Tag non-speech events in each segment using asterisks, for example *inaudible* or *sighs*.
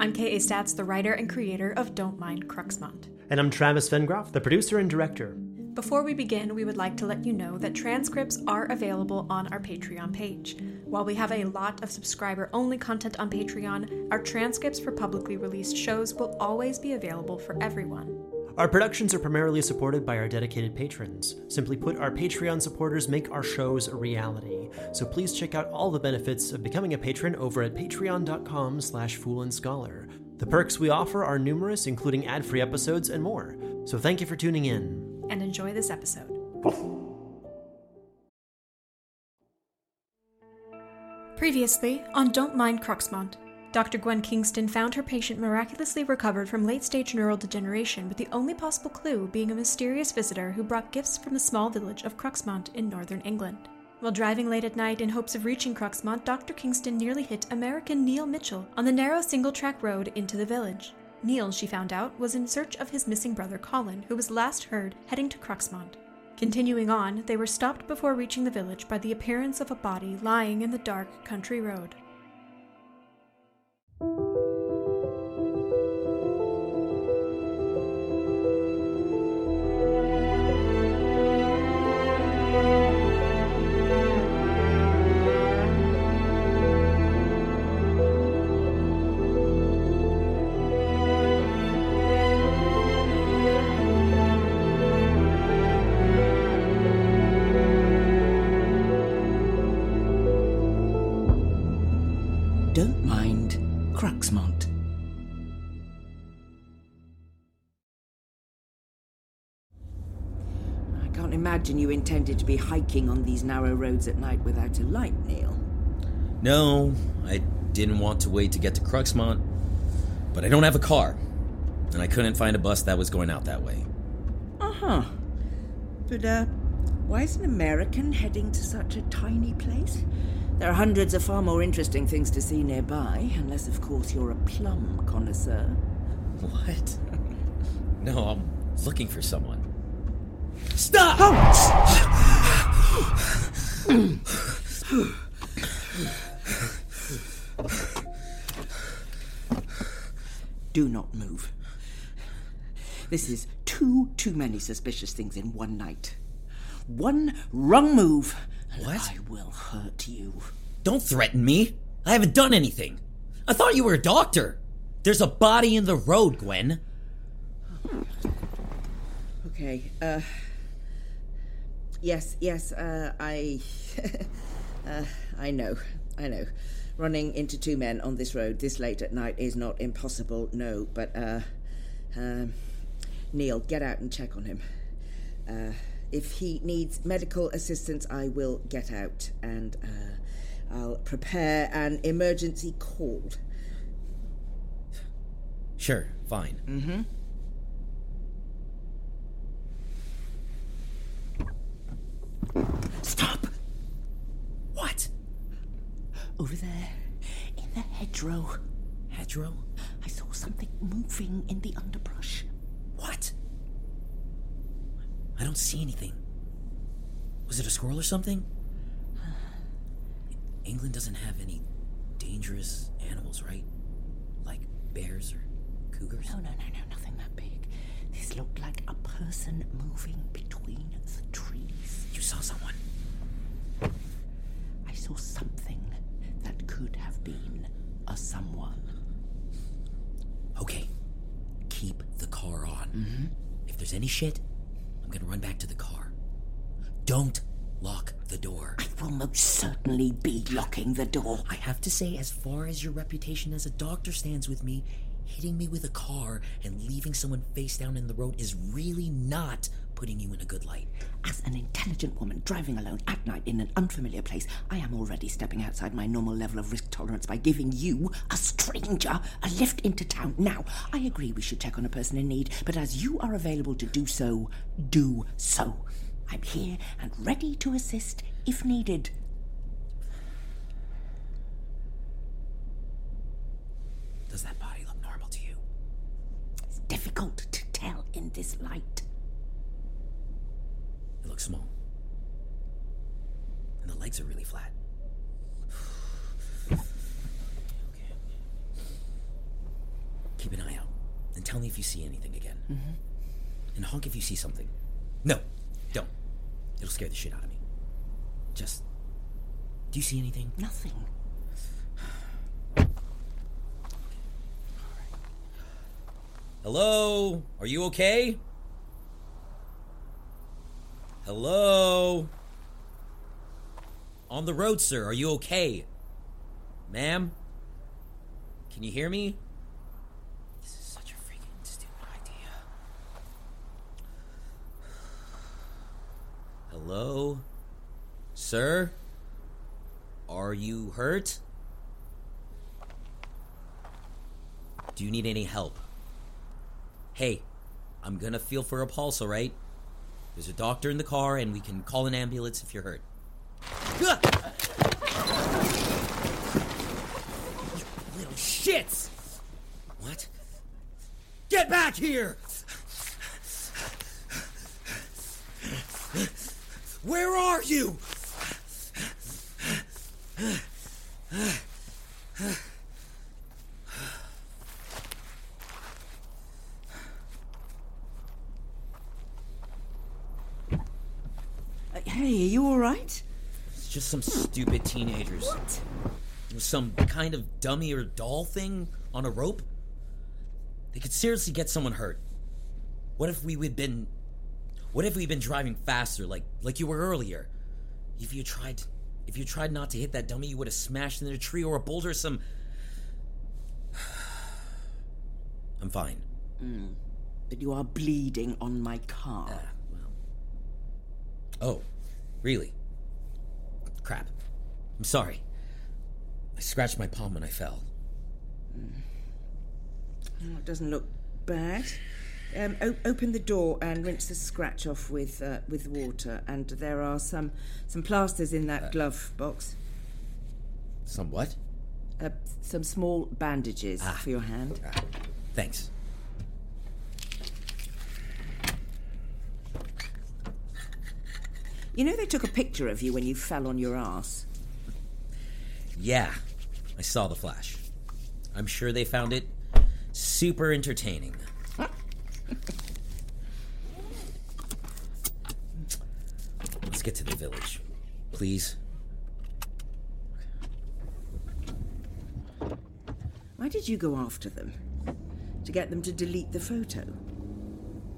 I'm K.A. Statz, the writer and creator of Don't Mind Cruxmont. And I'm Travis Vengroff, the producer and director. Before we begin, we would like to let you know that transcripts are available on our Patreon page. While we have a lot of subscriber only content on Patreon, our transcripts for publicly released shows will always be available for everyone. Our productions are primarily supported by our dedicated patrons. Simply put, our Patreon supporters make our shows a reality. So please check out all the benefits of becoming a patron over at patreon.com slash foolandscholar. The perks we offer are numerous, including ad-free episodes and more. So thank you for tuning in. And enjoy this episode. Previously on Don't Mind Cruxmont, Dr. Gwen Kingston found her patient miraculously recovered from late stage neural degeneration, with the only possible clue being a mysterious visitor who brought gifts from the small village of Cruxmont in northern England. While driving late at night in hopes of reaching Cruxmont, Dr. Kingston nearly hit American Neal Mitchell on the narrow single track road into the village. Neal, she found out, was in search of his missing brother Colin, who was last heard heading to Cruxmont. Continuing on, they were stopped before reaching the village by the appearance of a body lying in the dark country road. Don't imagine you intended to be hiking on these narrow roads at night without a light, Neal. No, I didn't want to wait to get to Cruxmont, but I don't have a car, and I couldn't find a bus that was going out that way. Uh huh. But, uh, why is an American heading to such a tiny place? There are hundreds of far more interesting things to see nearby, unless, of course, you're a plum connoisseur. What? *laughs* no, I'm looking for someone. Stop! Do not move. This is too, too many suspicious things in one night. One wrong move, and What? I will hurt you. Don't threaten me. I haven't done anything. I thought you were a doctor. There's a body in the road, Gwen. Okay, uh. Yes, yes, uh, I. *laughs* uh, I know, I know. Running into two men on this road this late at night is not impossible, no, but, uh. Um, Neal, get out and check on him. Uh, if he needs medical assistance, I will get out and, uh, I'll prepare an emergency call. Sure, fine. Mm-hmm. Stop! What? Over there, in the hedgerow. Hedgerow? I saw something moving in the underbrush. What? I don't see anything. Was it a squirrel or something? *sighs* England doesn't have any dangerous animals, right? Like bears or cougars? No, no, no, no, nothing that. This looked like a person moving between the trees. You saw someone. I saw something that could have been a someone. Okay. Keep the car on. Mm-hmm. If there's any shit, I'm gonna run back to the car. Don't lock the door. I will most certainly be locking the door. I have to say, as far as your reputation as a doctor stands with me, hitting me with a car and leaving someone face down in the road is really not putting you in a good light. As an intelligent woman driving alone at night in an unfamiliar place, I am already stepping outside my normal level of risk tolerance by giving you, a stranger, a lift into town. Now, I agree we should check on a person in need, but as you are available to do so, do so. I'm here and ready to assist if needed. Does that body look normal to you? It's difficult to tell in this light. It looks small. And the legs are really flat. okay. *sighs* Keep an eye out. And tell me if you see anything again. Mm-hmm. And honk if you see something. No, don't. It'll scare the shit out of me. Just. Do you see anything? Nothing. Hello? Are you okay? Hello? On the road, sir. Are you okay? Ma'am? Can you hear me? This is such a freaking stupid idea. Hello? Sir? Are you hurt? Do you need any help? Hey, I'm gonna feel for a pulse, alright? There's a doctor in the car, and we can call an ambulance if you're hurt. You little shits! What? Get back here! Where are you? Uh, hey, are you all right? It's just some stupid teenagers. What? Some kind of dummy or doll thing on a rope? They could seriously get someone hurt. What if we had been what if we'd been driving faster like like you were earlier? If you tried if you tried not to hit that dummy, you would have smashed into a tree or a boulder or some *sighs* I'm fine. But you are bleeding on my car. Ah, well. Oh, really? Crap. I'm sorry. I scratched my palm when I fell. Oh, it doesn't look bad. Um, o- open the door and rinse the scratch off with uh, with water. And there are some some plasters in that glove box. Some what? Uh, some small bandages for your hand. Ah, thanks. You know they took a picture of you when you fell on your ass. Yeah, I saw the flash. I'm sure they found it super entertaining. Let's get to the village, please. Why did you go after them? To get them to delete the photo?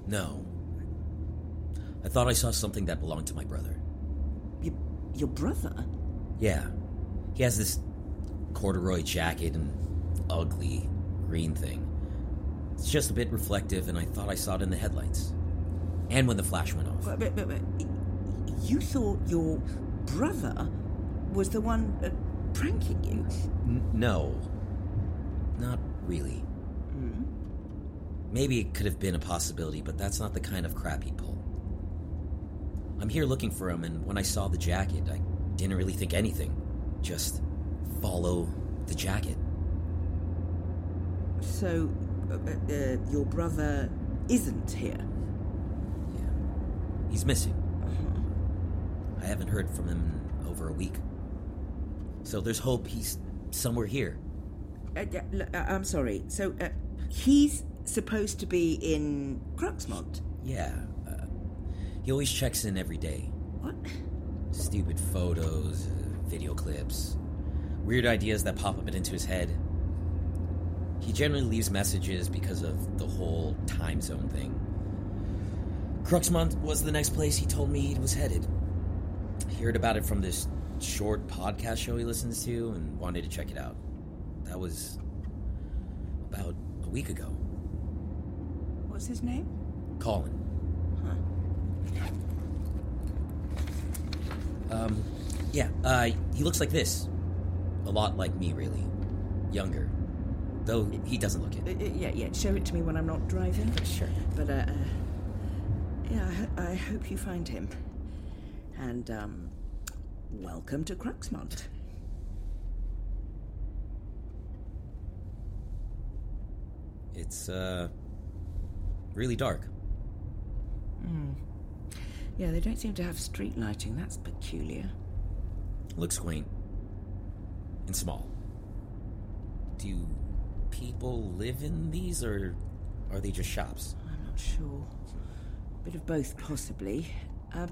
No. I thought I saw something that belonged to my brother. Your, your brother? Yeah. He has this corduroy jacket and ugly green thing. It's just a bit reflective, and I thought I saw it in the headlights. And when the flash went off. But, but, but, you thought your brother was the one uh, pranking you? N- no. Not really. Maybe it could have been a possibility, but that's not the kind of crap he'd pull. I'm here looking for him, and when I saw the jacket, I didn't really think anything. Just follow the jacket. So, uh, uh, your brother isn't here? Yeah. He's missing. I haven't heard from him in over a week. So there's hope he's somewhere here. Uh, uh, I'm sorry. So, uh, he's supposed to be in Cruxmont? Yeah. He always checks in every day. What? Stupid photos, uh, video clips, weird ideas that pop up into his head. He generally leaves messages because of the whole time zone thing. Cruxmont was the next place he told me he was headed. He heard about it from this short podcast show he listens to and wanted to check it out. That was about a week ago. What's his name? Colin. Um, yeah, uh, he looks like this. A lot like me, really. Younger. Though he doesn't look Uh, it. uh, yeah, yeah. Show it to me when I'm not driving. Sure. But uh, uh yeah, I, ho- I hope you find him. And um, welcome to Cruxmont. It's, uh, really dark. Yeah, they don't seem to have street lighting. That's peculiar. Looks quaint. And small. Do people live in these, or are they just shops? I'm not sure. Bit of both, possibly. Um,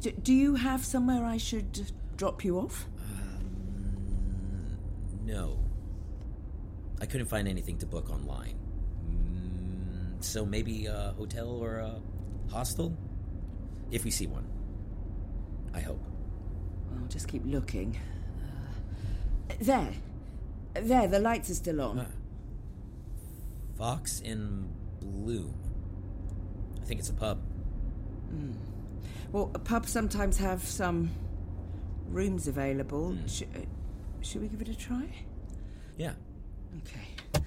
do, do you have somewhere I should drop you off? No. I couldn't find anything to book online. Mm, so maybe a hotel or a hostel? If we see one. I hope. I'll just keep looking. Uh, there. There, the lights are still on. Ah. Fox in Bloom. I think it's a pub. Well, pubs sometimes have some rooms available. Sh- uh, should we give it a try? Yeah. Okay.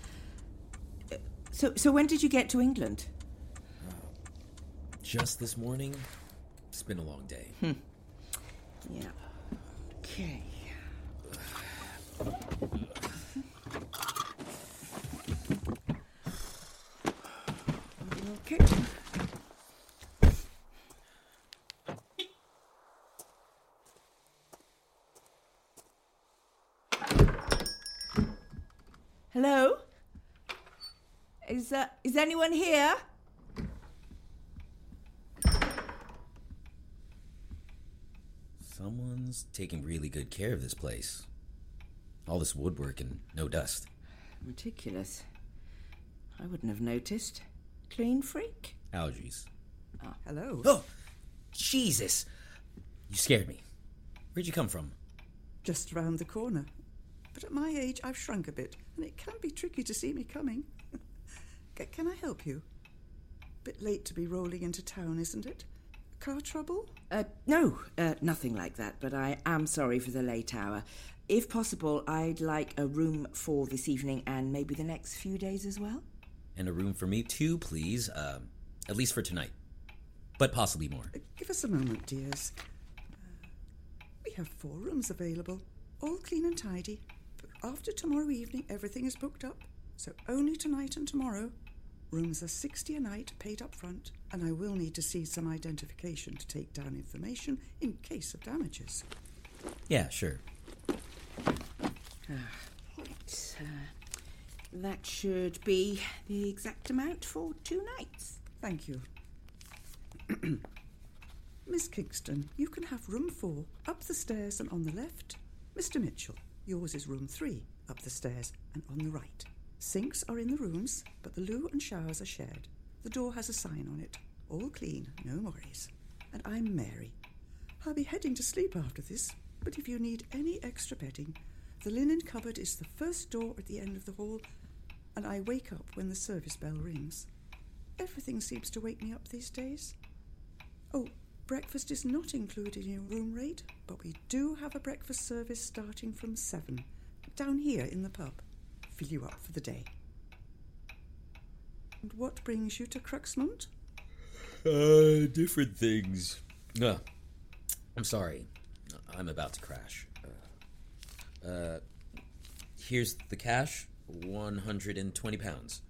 Uh, So, so when did you get to England? Just this morning. It's been a long day. Yeah. Okay. Okay. Hello? Is uh, is anyone here? Someone's taking really good care of this place. All this woodwork and no dust. Meticulous. I wouldn't have noticed. Clean freak? Allergies. Ah, Hello. Oh! Jesus! You scared me. Where'd you come from? Just round the corner. But at my age, I've shrunk a bit, and it can be tricky to see me coming. *laughs* Can I help you? Bit late to be rolling into town, isn't it? Car trouble? Uh, no, uh, nothing like that, but I am sorry for the late hour. If possible, I'd like a room for this evening and maybe the next few days as well. And a room for me too, please. Uh, at least for tonight. But possibly more. Uh, Give us a moment, dears. Uh, we have four rooms available, all clean and tidy. But after tomorrow evening, everything is booked up. So only tonight and tomorrow. Rooms are 60 a night, paid up front, and I will need to see some identification to take down information in case of damages. Yeah, sure. Right, uh, that should be the exact amount for two nights. Thank you. *clears throat* Miss Kingston, you can have room four, up the stairs and on the left. Mr. Mitchell, yours is room three, up the stairs and on the right. Sinks are in the rooms, but the loo and showers are shared. The door has a sign on it. All clean, no worries. And I'm Mary. I'll be heading to sleep after this, but if you need any extra bedding, the linen cupboard is the first door at the end of the hall, and I wake up when the service bell rings. Everything seems to wake me up these days. Oh, breakfast is not included in your room rate, but we do have a breakfast service starting from seven, down here in the pub. Fill you up for the day. And what brings you to Cruxmont? Uh, different things. Uh, I'm sorry. I'm about to crash. Uh, uh, here's the cash 120 pounds.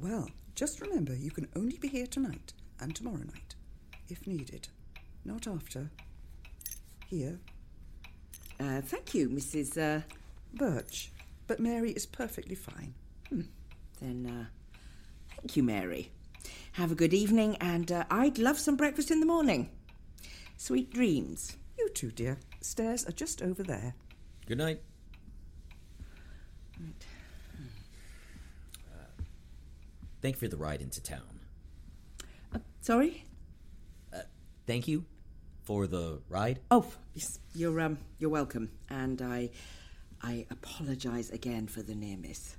Well, just remember you can only be here tonight and tomorrow night, if needed. Not after. Here, Uh, thank you, Mrs. Uh, Birch. But Mary is perfectly fine. then, uh, thank you, Mary. Have a good evening, and uh, I'd love some breakfast in the morning. Sweet dreams. You too, dear. Stairs are just over there. Good night. Thank you for the ride into town. Uh, sorry? Thank you for the ride. Oh, yes, you're um, you're welcome, and I, I apologise again for the near miss.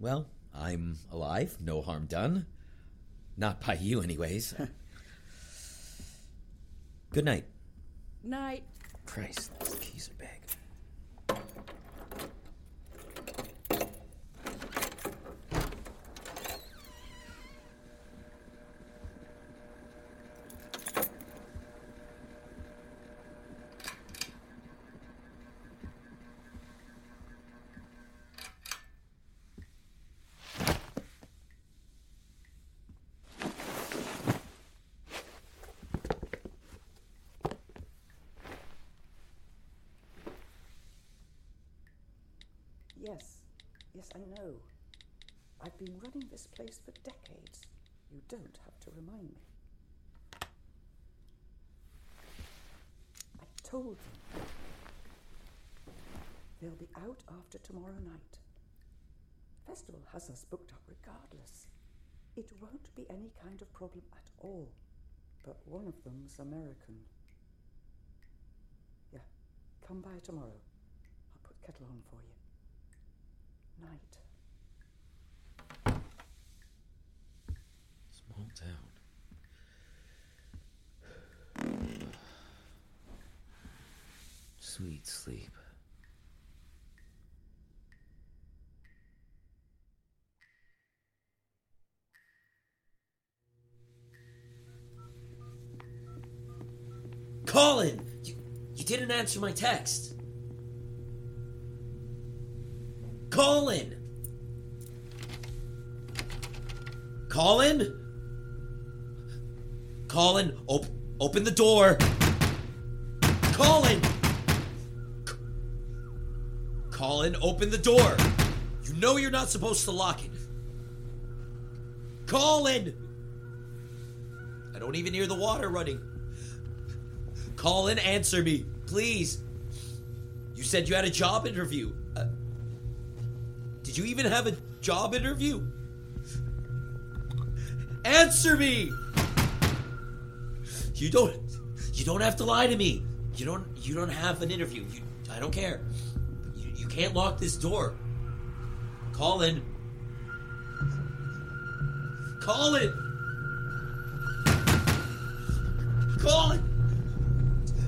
Well, I'm alive, no harm done. Not by you, anyways. *laughs* Good night. Night. Christ, these keys are big. Yes, yes, I know. I've been running this place for decades. You don't have to remind me. I told them. They'll be out after tomorrow night. Festival has us booked up regardless. It won't be any kind of problem at all. But one of them's American. Yeah, come by tomorrow. I'll put kettle on for you. Night. Small town. Sweet sleep. Colin! You, you didn't answer my text. Colin! Colin? Colin, op- open the door. Colin! C- Colin, open the door. You know you're not supposed to lock it. Colin! I don't even hear the water running. Colin, answer me, please. You said you had a job interview. Did you even have a job interview? Answer me! You don't you don't have to lie to me. You don't you don't have an interview. You I don't care. You, you can't lock this door. Colin. Colin. Colin.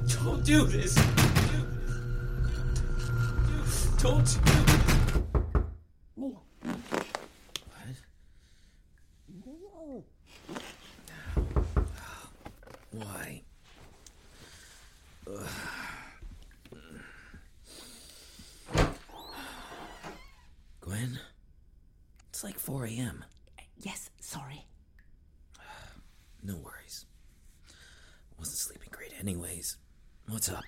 Don't do this. Don't do Neal. Why? Gwen? It's like 4 a.m. Yes, sorry. No worries. Wasn't sleeping great, anyways. What's up?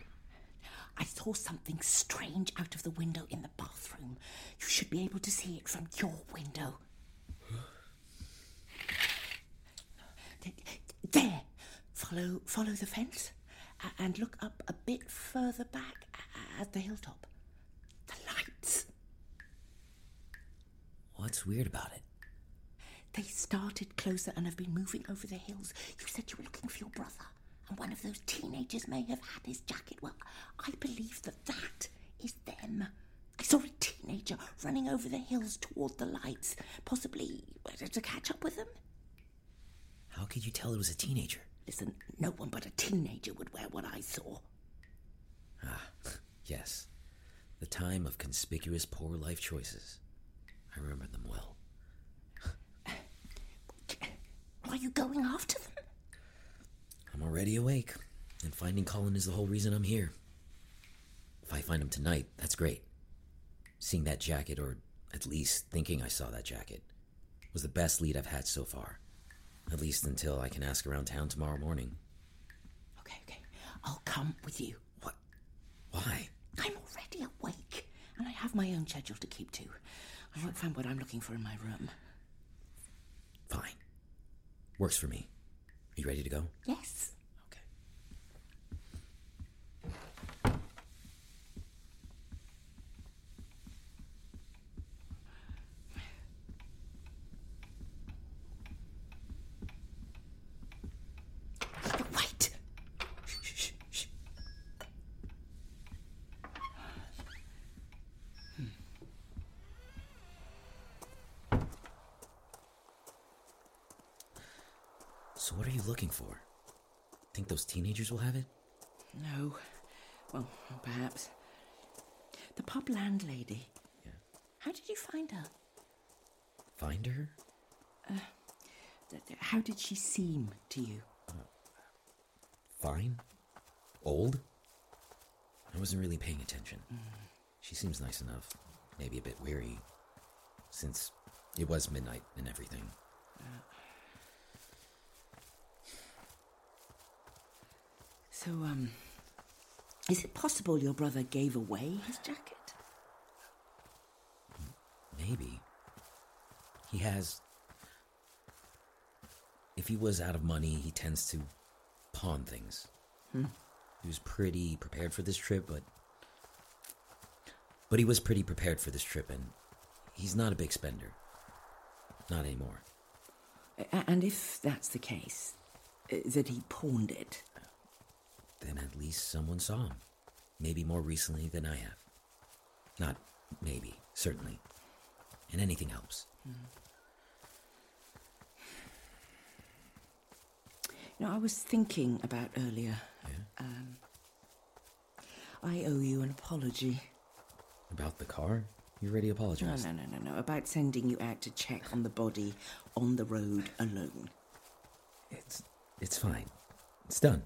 I saw something strange out of the window in the bathroom. You should be able to see it from your window. There! Follow, follow the fence and look up a bit further back at the hilltop. The lights. What's weird about it? They started closer and have been moving over the hills. You said you were looking for your brother, and one of those teenagers may have had his jacket. Well, I believe that that is them. I saw a teenager running over the hills toward the lights, possibly to catch up with them. How could you tell it was a teenager? Listen, no one but a teenager would wear what I saw. Ah, yes. The time of conspicuous poor life choices. I remember them well. Are you going after them? I'm already awake, and finding Colin is the whole reason I'm here. If I find him tonight, that's great. Seeing that jacket, or at least thinking I saw that jacket, was the best lead I've had so far. At least until I can ask around town tomorrow morning. Okay, okay. I'll come with you. What? Why? I'm already awake, and I have my own schedule to keep to. I won't find what I'm looking for in my room. Fine. Works for me. Are you ready to go? Yes. Okay. Wait. Shh, shh, shh. So, what are you looking for? Think those teenagers will have it? No. Well, perhaps. The pub landlady. Yeah. How did you find her? Find her? Uh, th- th- How did she seem to you? Uh, fine? Old? I wasn't really paying attention. Mm. She seems nice enough, maybe a bit weary, since it was midnight and everything. Uh, So, um, is it possible your brother gave away his jacket? Maybe. He has. If he was out of money, he tends to pawn things. He was pretty prepared for this trip, but. But he was pretty prepared for this trip, and he's not a big spender. Not anymore. And if that's the case, uh, that he pawned it, Then at least someone saw him. Maybe more recently than I have. Not maybe, certainly. And anything helps. you know, I was thinking about earlier. Um, I owe you an apology. About the car? You already apologized. No, no, no, no, no. About sending you out to check on the body on the road alone. It's it's fine. It's done.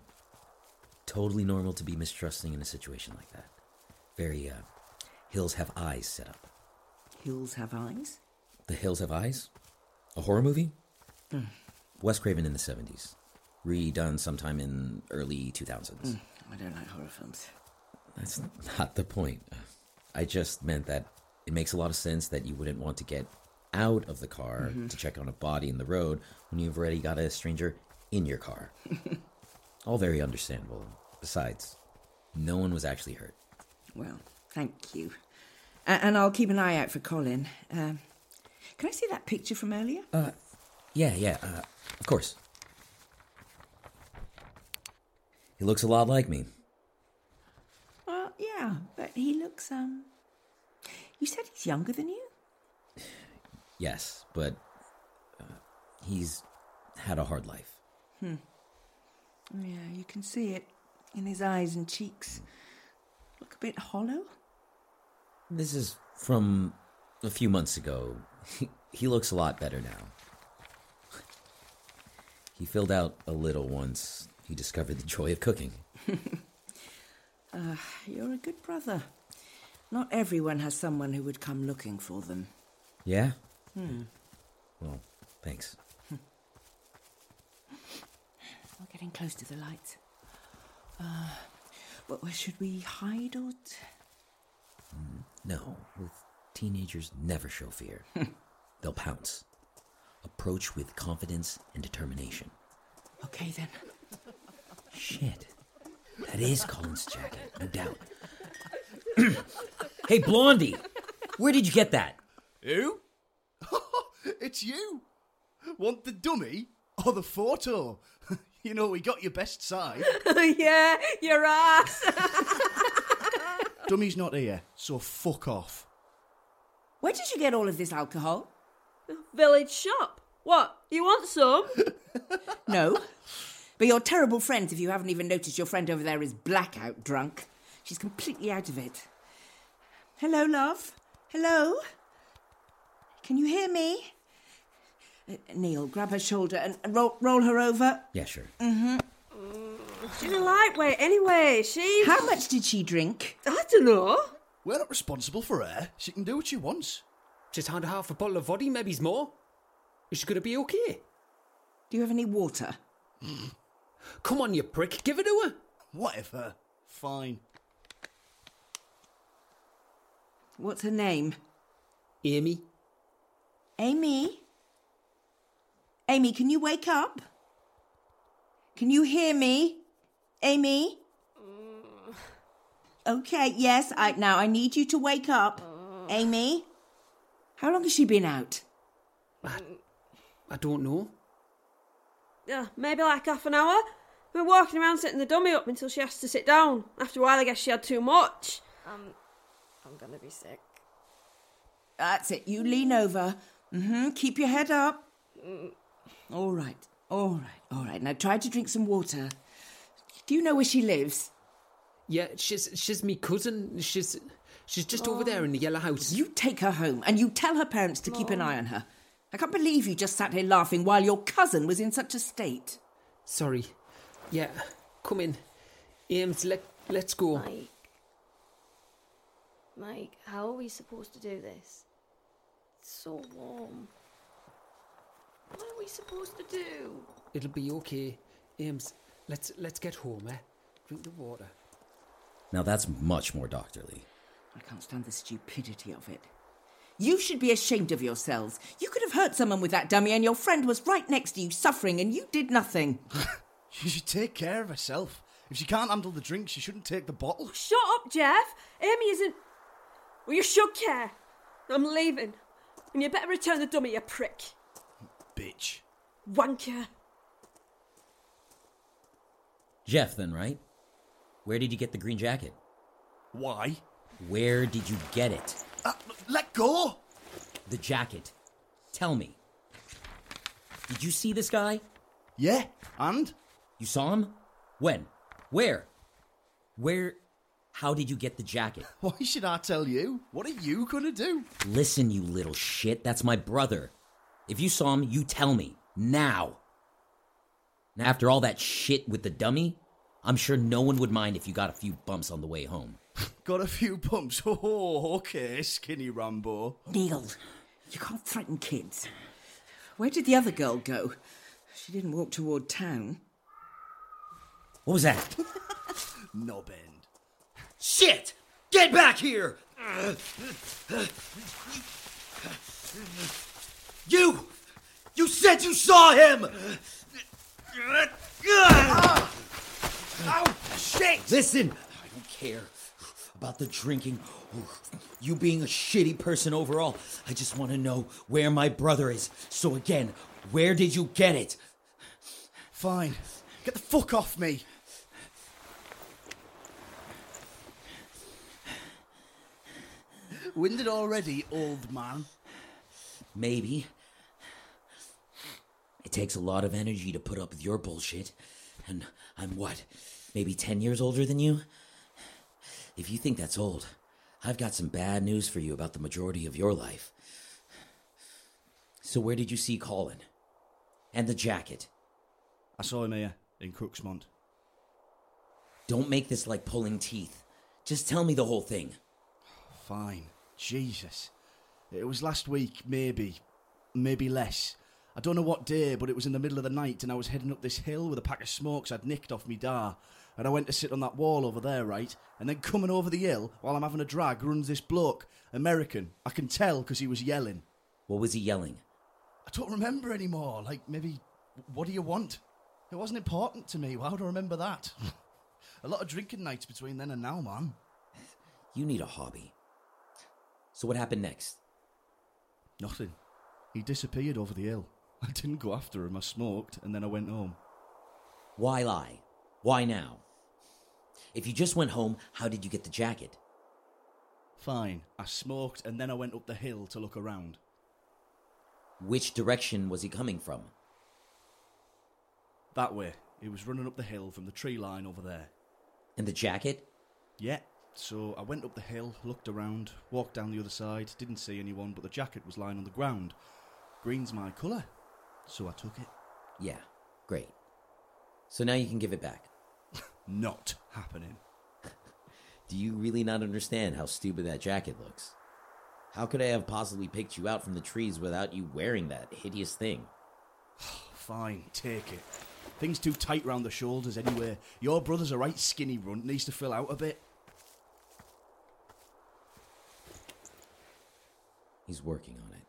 Totally normal to be mistrusting in a situation like that. Very uh Hills Have Eyes set up. Hills have eyes. The Hills Have Eyes? A horror movie? Mm. Wes Craven in the 70s. Redone sometime in early 2000s. Mm, I don't like horror films. That's not the point. I just meant that it makes a lot of sense that you wouldn't want to get out of the car mm-hmm. to check on a body in the road when you've already got a stranger in your car. *laughs* All very understandable. Besides, no one was actually hurt. Well, thank you. A- and I'll keep an eye out for Colin. Um, can I see that picture from earlier? Yeah, yeah, uh, of course. He looks a lot like me. Well, yeah, but he looks, um. You said he's younger than you? Yes, but uh, he's had a hard life. Yeah, you can see it in his eyes and cheeks. Look a bit hollow. This is from a few months ago. He, he looks a lot better now. He filled out a little once he discovered the joy of cooking. *laughs* You're a good brother. Not everyone has someone who would come looking for them. Yeah? Hmm. Well, thanks. We're getting close to the lights. Uh, but where should we hide or. T- No, with teenagers never show fear. *laughs* They'll pounce. Approach with confidence and determination. okay then. Shit. That is Colin's jacket, no doubt. *clears throat* hey, Blondie! Where did you get that? Who? *laughs* it's you. Want the dummy or the photo? *laughs* you know, we got your best side. *laughs* yeah, your ass. *laughs* Dummy's not here, so fuck off. Where did you get all of this alcohol? Village shop. What? You want some? *laughs* No. But you're terrible friends if you haven't even noticed your friend over there is blackout drunk. She's completely out of it. Hello, love. Hello? Can you hear me? Uh, Neal, grab her shoulder and, and roll, roll her over. Yeah, sure. Mm-hmm. She's a lightweight anyway. She. How much did she drink? I don't know. We're not responsible for her. She can do what she wants. Just had half a bottle of vodka, maybe's more. Is she gonna be okay? Do you have any water? Come on, you prick, give it to her. Whatever. Fine. What's her name? Amy, Amy? Amy, can you wake up? Can you hear me? Amy? Okay, yes, I now I need you to wake up. Amy? How long has she been out? I I don't know. Yeah, maybe like half an hour. We were walking around setting the dummy up until she has to sit down. After a while, I guess she had too much. Um, I'm gonna be sick. That's it. You lean over. Mm-hmm. Keep your head up. All right. All right, all right. Now try to drink some water. Do you know where she lives? Yeah, she's she's me cousin. She's she's just over there in the yellow house. You take her home and you tell her parents to keep an eye on her. I can't believe you just sat here laughing while your cousin was in such a state. Sorry. Yeah, come in. Ames, let let's go. Mike. Mike, how are we supposed to do this? It's so warm. What are we supposed to do? It'll be okay. Ames, let's let's get home, eh? Drink the water. Now that's much more doctorly. I can't stand the stupidity of it. You should be ashamed of yourselves. You could have hurt someone with that dummy, and your friend was right next to you suffering, and you did nothing. *laughs* She should take care of herself. If she can't handle the drink, she shouldn't take the bottle. Shut up, Geoff. Amy isn't. Well, you should care. I'm leaving. And you better return the dummy, you prick. Bitch. Wanker. Geoff, then, right? Where did you get the green jacket? Why? Where did you get it? Uh, let go! The jacket. Tell me. Did you see this guy? Yeah, and? You saw him? When? Where? Where? How did you get the jacket? *laughs* Why should I tell you? What are you gonna do? Listen, you little shit. That's my brother. If you saw him, you tell me. Now. And after all that shit with the dummy, I'm sure no one would mind if you got a few bumps on the way home. *laughs* Got a few bumps. *laughs* Oh, okay, skinny Rambo. Neal, you can't threaten kids. Where did the other girl go? She didn't walk toward town. What was that? *laughs* Knob end. Shit! Get back here! Said you saw him! Good! Ow! Shit! Listen, I don't care about the drinking you being a shitty person overall. I just want to know where my brother is. So again, where did you get it? Fine. Get the fuck off me. Winded already, old man. Maybe. It takes a lot of energy to put up with your bullshit. And I'm what? Maybe 10 years older than you? If you think that's old, I've got some bad news for you about the majority of your life. So, where did you see Colin? And the jacket? I saw him here, in Cruxmont. Don't make this like pulling teeth. Just tell me the whole thing. Fine. Jesus. It was last week, maybe. Maybe less. I don't know what day, but it was in the middle of the night, and I was heading up this hill with a pack of smokes I'd nicked off me dar. And I went to sit on that wall over there, right? And then coming over the hill, while I'm having a drag, runs this bloke. American. I can tell because he was yelling. What was he yelling? I don't remember anymore. Like, maybe, what do you want? It wasn't important to me. Why would I remember that? *laughs* a lot of drinking nights between then and now, man. You need a hobby. So, what happened next? Nothing. He disappeared over the hill. I didn't go after him. I smoked, and then I went home. Why lie? Why now? If you just went home, how did you get the jacket? Fine. I smoked, and then I went up the hill to look around. Which direction was he coming from? That way. He was running up the hill from the tree line over there. And the jacket? Yeah. So I went up the hill, looked around, walked down the other side, didn't see anyone, but the jacket was lying on the ground. Green's my colour. So I took it. Yeah, great. So now you can give it back. *laughs* Not happening. *laughs* Do you really not understand how stupid that jacket looks? How could I have possibly picked you out from the trees without you wearing that hideous thing? *sighs* Fine, take it. Things too tight round the shoulders anyway. Your brother's a right skinny runt, needs to fill out a bit. He's working on it.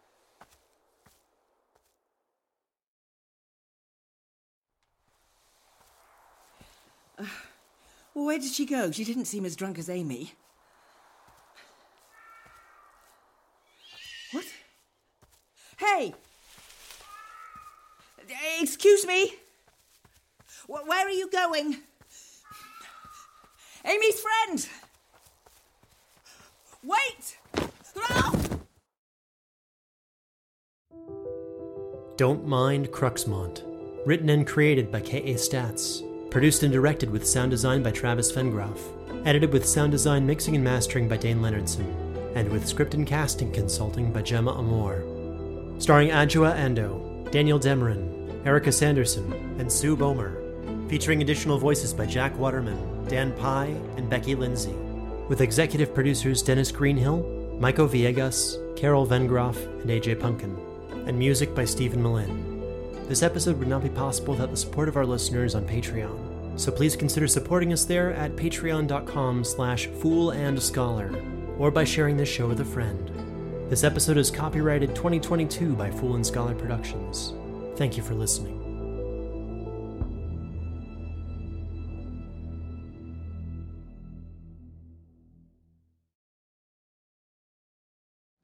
Well, where did she go? She didn't seem as drunk as Amy. What? Hey! Excuse me? Where are you going? Amy's friend! Wait! Don't Mind Cruxmont, Written and created by K.A. Statz. Produced and directed with sound design by Travis Vengroff. Edited with sound design, mixing, and mastering by Dayn Leonardson. And with script and casting consulting by Gemma Amor. Starring Adjoa Andoh, Daniel Demerin, Erika Sanderson, and Sue Bowmer. Featuring additional voices by Jack Waterman, Dan Pye, and Becky Lindsay. With executive producers Dennis Greenhill, Maico Villegas, Carol Vengroff, and AJ Punk'n. And music by Steven Melin. This episode would not be possible without the support of our listeners on Patreon. So please consider supporting us there at patreon.com slash foolandscholar or by sharing this show with a friend. This episode is copyrighted 2022 by Fool and Scholar Productions. Thank you for listening.